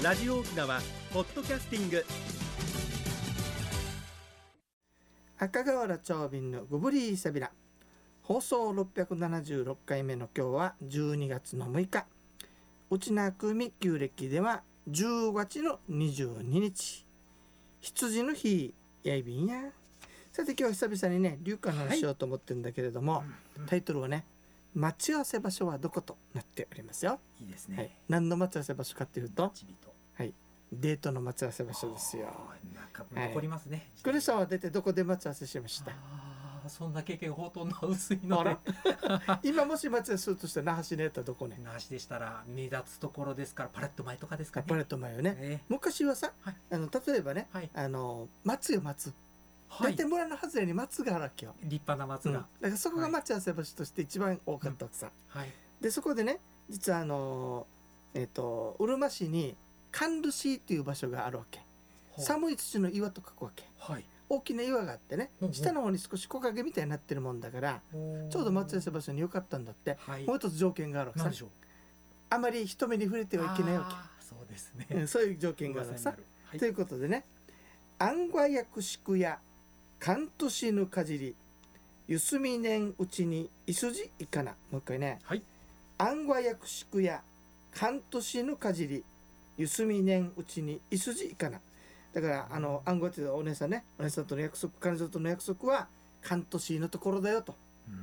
ラジオ沖縄ポッドキャスティング。赤瓦長瓶のグブリーサビラ放送676回目の今日は12月の6日。内な組旧暦では10月の22日。羊の日やいびんや。さて今日は久々にね流歌の話しようと思ってるんだけれども、タイトルはね待ち合わせ場所はどことなっておりますよ、いいですはい。ね。、何の待ち合わせ場所かっていうとちびと。デートの待ち合わせ場所ですよなんかはい残りますね。クレさんは出てどこで待ち合わせしました？そんな経験ほとんど薄いので。今もし待ち合わせするとしたら那覇市にやったらどこね？なしでしたら目立つところですからパレット前とかですかね。パレット前よねね昔はさ、はいあの例えばね、はいあの松よ松はい大体。村の外れに松があるわけよ、立派な松うんだが。からそこが待ち合わせ場所として一番多かったわけさ、はい。でそこでね実はあのえっ、とうるま市に甘露市っていう場所があるわけ。寒い土の岩と書くわけ。はい。大きな岩があってねうんうん。下の方に少し木陰みたいになってるもんだからちょうど待ち合わせ場所に良かったんだって。はい。もう一つ条件があるわけさ。あまり人目に触れてはいけないわけ。そうですね。うんそういう条件があるさ。はい。ということでね「暗話薬宿や関都市ぬかじりゆすみねんうちにいすじいかな」もう一回ね。はい。「暗話薬宿や関都市ぬかじりゆすみねんうちにいすじいかな」だからあの暗号ってお姉さんね。お姉さんとの約束彼女との約束は関都市のところだよと。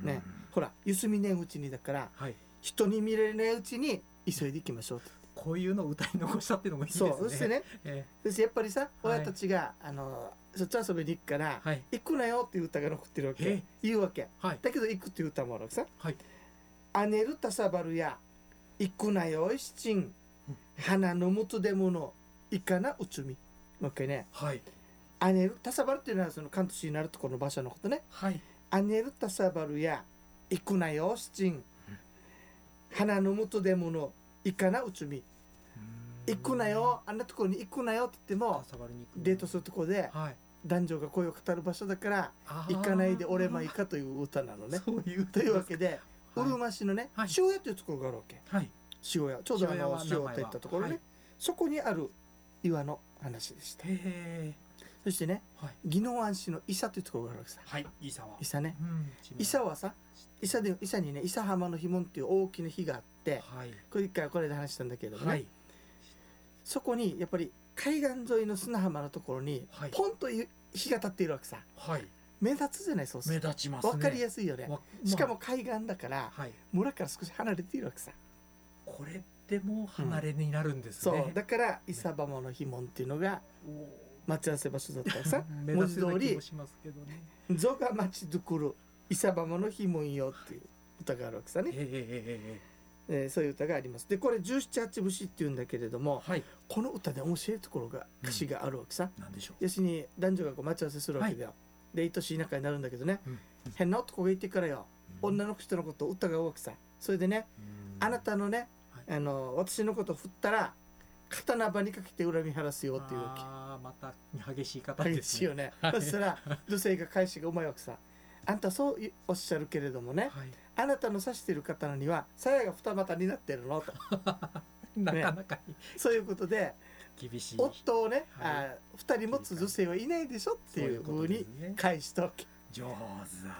ねうん。ほらゆすみねんうちにだからはい。人に見れないうちに急いで行きましょうと。こういうのを歌い残したっていうのもいいですね。そうそしてね。えそしてやっぱりさ親たちが、あのそっち遊びに行くから、ーはい。行くなよっていう歌が残ってるわえけ言うわけ。はい。だけど行くっていう歌もあるわけさ。はい。「あねるたさばるや行くなよいしちん花のむとでものいかなうつみ」もう一回ねはい。「あねるたさばる」っていうのはその関東市になるところの場所のことねはい。「あねるたさばるや行くなよしちん花のむとでものいかなうつみ」行くなよあんなところに行くなよって言ってもデートするところではい。男女が声を語る場所だから行かないで俺も行かという歌なのね。そういうというわけで、はいうるま市のね、はい塩屋というところがあるわけ。はい。塩屋、ちょうどあ塩屋はの塩といったところね、はいそこにある岩の話でした。そしてね、はい。宜野湾市の伊佐というところがあるわけさ。はい。伊沢。伊佐ね。うん。伊佐はさ、伊佐で伊佐にね、伊佐浜の碑文っていう大きな碑があって、はい。これ一回これで話したんだけどもね、はい。そこにやっぱり海岸沿いの砂浜のところに、はいポンという碑が立っているわけさ。はい。目立つじゃないそうす目。立ちますね。わかりやすいよね。わしかもま海岸だから、あはい。村から少し離れているわけさ。これでも離れになるんですそう。ね。だから伊佐浜の碑文っていうのがお待ち合わせ場所だったらさ。目文字通りもしますけどね。「ゾが町づくる伊佐浜の碑文よ」っていう歌があるわけさね、えええーそういう歌があります。でこれ十七八節っていうんだけれどえもはい。この歌で面白いところが歌詞があるわけさ、なんでしょう。要するに男女がこう待ち合わせするわけだよ、で愛しい仲になるんだけどね、うん変な男がいてからよ。女の人のことを歌が多くさ。それでね、あなたのね、はいあの私のことを振ったら刀場にかけて恨み晴らすよっていうああまた激しい方ですね。激しいよね。はいそしたら女性が返しがうまいわけさ。あんたそうおっしゃるけれどもね、はい。あなたの指している刀には鞘が二股になってるのと。なかなかそういうことで、厳しい。夫をね、はいあ二人持つ女性はいないでしょっていうふうに返したわけ。上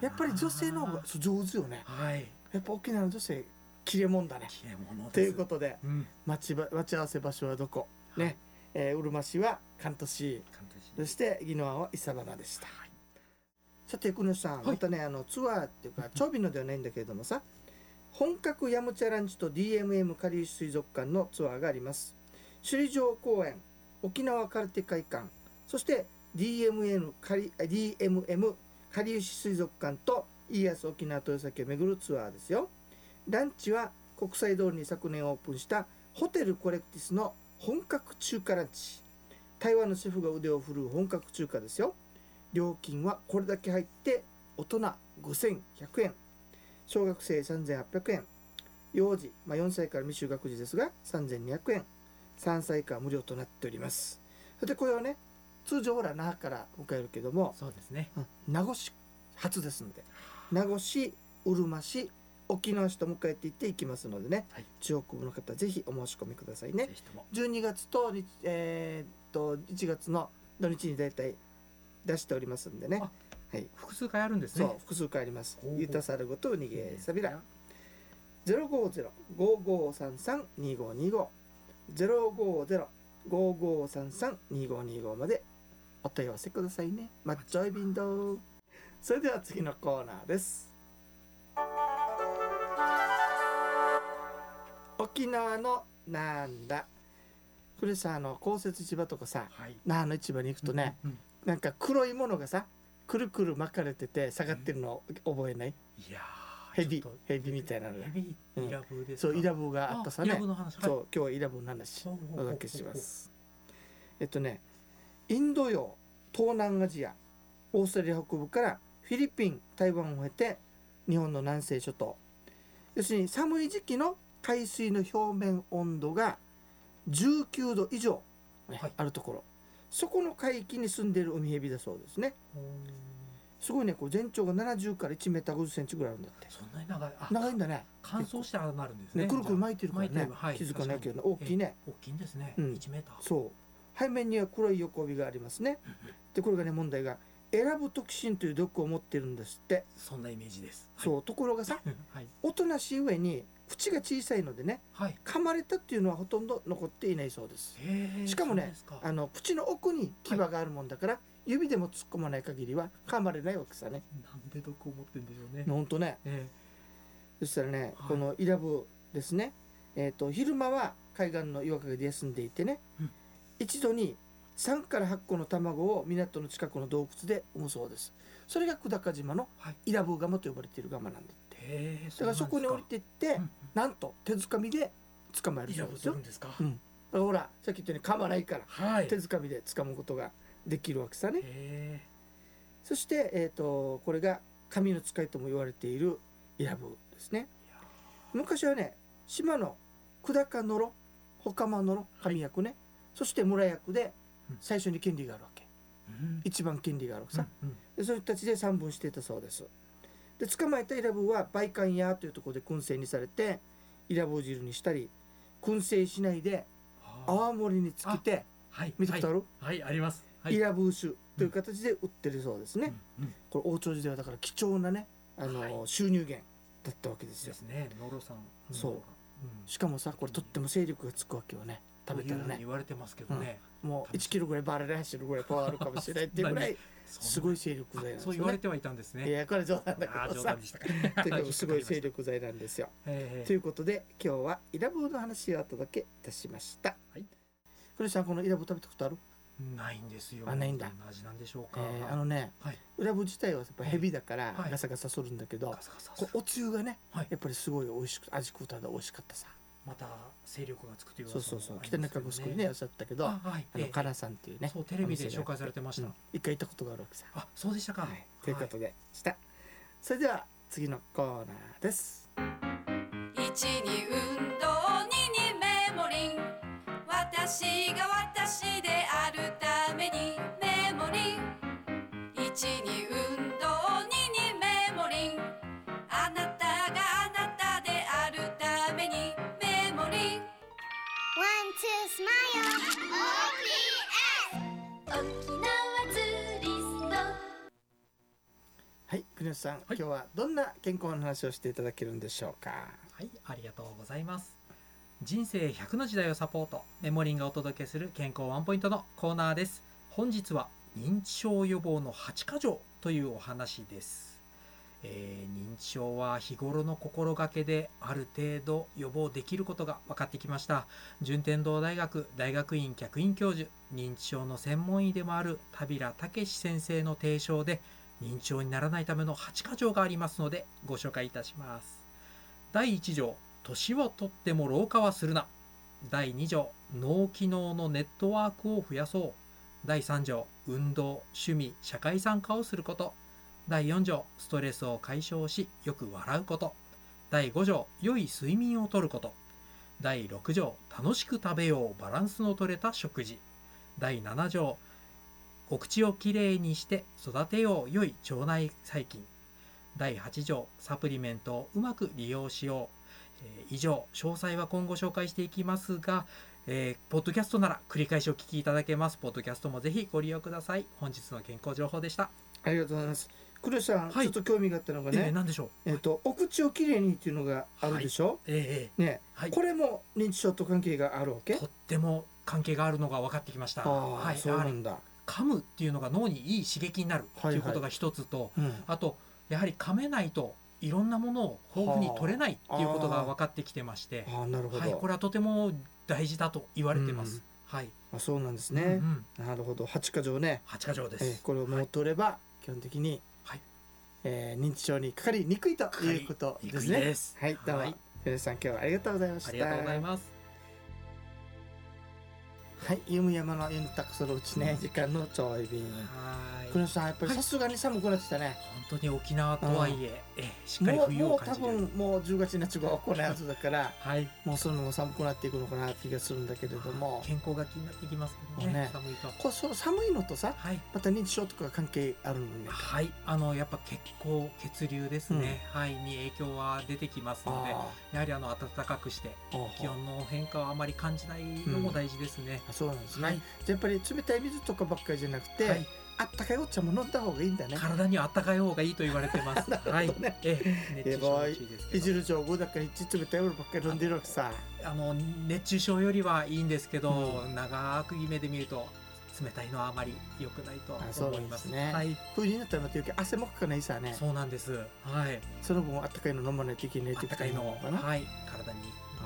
手。やっぱり女性の方が上手よね。はい。やっぱ沖縄の女性、切れ者だね。切れ者。ということで、うん。待ちば待ち合わせ場所はどこ？ね、えーうるま市は関東市、そして宜野湾は伊佐浜でした。はいさて、久野さん、はいまたね、あのツアーっていうか、長尾のではないんだけれどもさ、本格ヤムチャランチと DMM 下流水族館のツアーがあります。首里城公園、沖縄カルテ会館、そして DMN カリあ DMM 下流水族館とイーアス沖縄豊崎を巡るツアーですよ。ランチは国際通りに昨年オープンしたホテルコレクティスの本格中華ランチ。台湾のシェフが腕を振るう本格中華ですよ。料金はこれだけ入って大人5100円小学生3800円幼児、まあ、4歳から未就学児ですが3200円3歳以下は無料となっておりますそれでこれはね通常ほら那覇から迎えるけども、そうですね。うん名護市初ですので名護市うるま市沖縄市と迎えていっていきますのでね、はい。中国部の方ぜひお申し込みくださいね。ぜひとも。12月と,日、えーっと1月の土日に大体出しておりますんでね。あはい。複数回あるんですね。そう複数回あります。ほうほうユタサルゴとウニゲサビラ050-5533-2525 050-5533-2525まで。お問い合わせくださいね。マッチョイビンドー。それでは次のコーナーです沖縄のなんだ。これさあの公設市場とかさはい。那覇の市場に行くとね、うんうんなんか黒いものがさくるくる巻かれてて下がってるの覚えない？いやーヘビヘビみたいなのがヘビイラブですか？そうイラブがあったさね。そう今日はイラブの話お届けします。えっとねインド洋東南アジアオーストラリア北部からフィリピン台湾を経て日本の南西諸島。要するに寒い時期の海水の表面温度が19度以上、ねはい。あるところ。そこの海域に住んでいるウミヘビだそうですね。う。んすごいねこう全長が70から1メーター50センチぐらいあるんだって。そんなに長い。あ長いんだね。乾燥してああなるんですね。ねくるくる巻いてるからね。る。はい。気づかないけどね大きいね。ええ大きいんですね。うん。1メーター。そう。背面には黒い横帯がありますね。でこれがね問題がエラブトキシンという毒を持ってるんですって。そんなイメージです。そう。ところがさうはい。おとなしい上に口が小さいのでねはい。噛まれたっていうのはほとんど残っていないそうです。しかもねあの口の奥に牙があるもんだから、指でも突っ込まない限りは噛まれないわけさね。なんで毒を持ってんでしょうね。ほんとね。えそしたらね、はい。このイラブですね、えー、と昼間は海岸の岩陰で休んでいてね、うん。一度に3から8個の卵を港の近くの洞窟で産むそうです。それが久高島のはい。イラブガマと呼ばれているガマなんだってだからそこに降りていって、うんなんと手づかみで捕まえるそうですよ。ですか。らほらさっき言ったように噛まないからはい。手づかみで掴むことができるわけさね。へそして、えー、とこれが神の使いとも言われているイラブですね。昔はね島の久高野呂他間野呂神役ね、そして村役でうん。最初に権利があるわけ。えうん。一番権利があるわけさ、うんうん。でそういう人たちで三分していたそうですで捕まえたイラブは梅館屋というところで燻製にされてイラブ汁にしたり燻製しないで泡盛につけてはい見たことある、はいはいあります。はい。イラブ酒という形で売ってるそうですね、うんうんこれ王朝時代はだから貴重なねあの、はい。収入源だったわけですよ。ですね。ノロさん。そう。うん。しかもさこれとっても勢力がつくわけよね食べたらね。言われてますけどね。もう1キロぐらいバーレで走るぐらいパワーあるかもしれないっていうぐらいす。ごい勢力剤なんですよね。そう言われてはいたんですいねやこれ冗談だけどさ。すごい勢力剤なんですよ。ええということで今日はイラブの話をお届けいたしました。はい。古市さんこのイラブ食べたことある？ないんですよ。あないんだ。味なんでしょうか。えーあのねはい。イラブ自体はやっぱヘビだからはい。ガサガサするんだけどガサガサおつゆがねはい。やっぱりすごい美味しく味食うたら美味しかったさまた勢力がつくというそうそうそう。噂北中城にねおっしゃったけどああはい。ええ。のカラさんっていうねそうテレビで紹介されてました。うん。一回行ったことがあるわけさあそうでしたか。はい。ということでした。それでは次のコーナーです。一に運動二にメモリン。私が私であるためにメモリン。一に運動国吉さん、はい今日はどんな健康の話をしていただけるんでしょうか？はい、ありがとうございます。人生100の時代をサポート、メモリンがお届けする健康ワンポイントのコーナーです。本日は認知症予防の8か条というお話です。えー認知症は日頃の心がけである程度予防できることが分かってきました。順天堂大学大学院客員教授、認知症の専門医でもある田平武史先生の提唱で認知症にならないための8か条がありますのでご紹介いたします。第1条年をとっても老化はするな。第2条脳機能のネットワークを増やそう。第3条運動趣味社会参加をすること。第4条ストレスを解消しよく笑うこと。第5条良い睡眠をとること。第6条楽しく食べようバランスのとれた食事。第7条お口をきれいにして育てよう良い腸内細菌。第8条サプリメントをうまく利用しよう、えー以上詳細は今後紹介していきますが、えーポッドキャストなら繰り返しお聞きいただけます。ポッドキャストもぜひご利用ください。本日の健康情報でした、ありがとうございます。黒石さん、はい。ちょっと興味があったのがえーね、何でしょう？えっ、とお口をきれいにっていうのがあるでしょ、えね、ー。はい。これも認知症と関係があるわけ？とっても関係があるのが分かってきました。ああ、はい。そうなんだ、噛むっていうのが脳にいい刺激になるっていうことが一つと、うん、あとやはり噛めないといろんなものを豊富に取れないっていうことが分かってきてまして、ああなるほど、はい、これはとても大事だと言われてます。はい、あそうなんですうんうね、ん、なるほど。八箇条ね、八箇条です。えーこれをもう取れば基本的に、はい。えー認知症にかかりにくいということいですね。です。はいどうも、はい。皆さん今日はありがとうございました。ありがとうございます。はい、ゆむやまのゆんたくするうちね、時間のちょい便。はい。黒さん、やっぱりさすがに寒くなってきたね。本当に沖縄とはいえ、えしっかりもう、冬もう多を感じる。分もう10月になっちゃうこのやつだから、はい。もうそのまま寒くなっていくのかなって気がするんだけれども、健康が気になってきますけどね。ね寒いと。こその寒いのとさ、はい。また認知症とかが関係あるのね。はい、あのやっぱ血行血流ですね、はいに影響は出てきますので、あやはりあの暖かくしてあ、気温の変化をあまり感じないのも大事ですね。あそうなんですね。はいやっぱり冷たい水とかばっかりじゃなくて、はいあったかいお茶も飲んだ方がいいんだね。体には暖かい方がいいと言われてます。なるほどはいね、ええ熱中症の注意ですけど。いじる情報だから一冷たいお湯ばっかり飲んでるわけさ。あの熱中症よりはいいんですけど、う長く目で見ると冷たいのはあまり良くないと思います。ねはい、冬になったらまた汗もかかないさね。そうなんです。はい、その分あったかいの飲まないといけないっていの。はい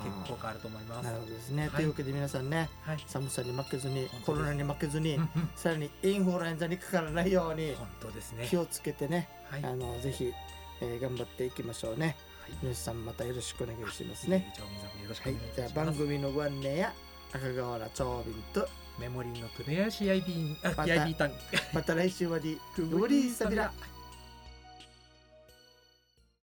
結構変わると思います。なるほどですね。はいというわけで皆さんね、はい。寒さに負けずにコロナに負けずに、うんうんさらにインフルエンザにかからないように本当ですね。気をつけてね、はい。あのぜひ、えー頑張っていきましょうね。はい皆さんまたよろしくお願いしますね。はいじゃあ。番組のご案内や赤瓦長瓶とメモリーのクレアシアイビン、あ、また来週までグブリ ーサビラ。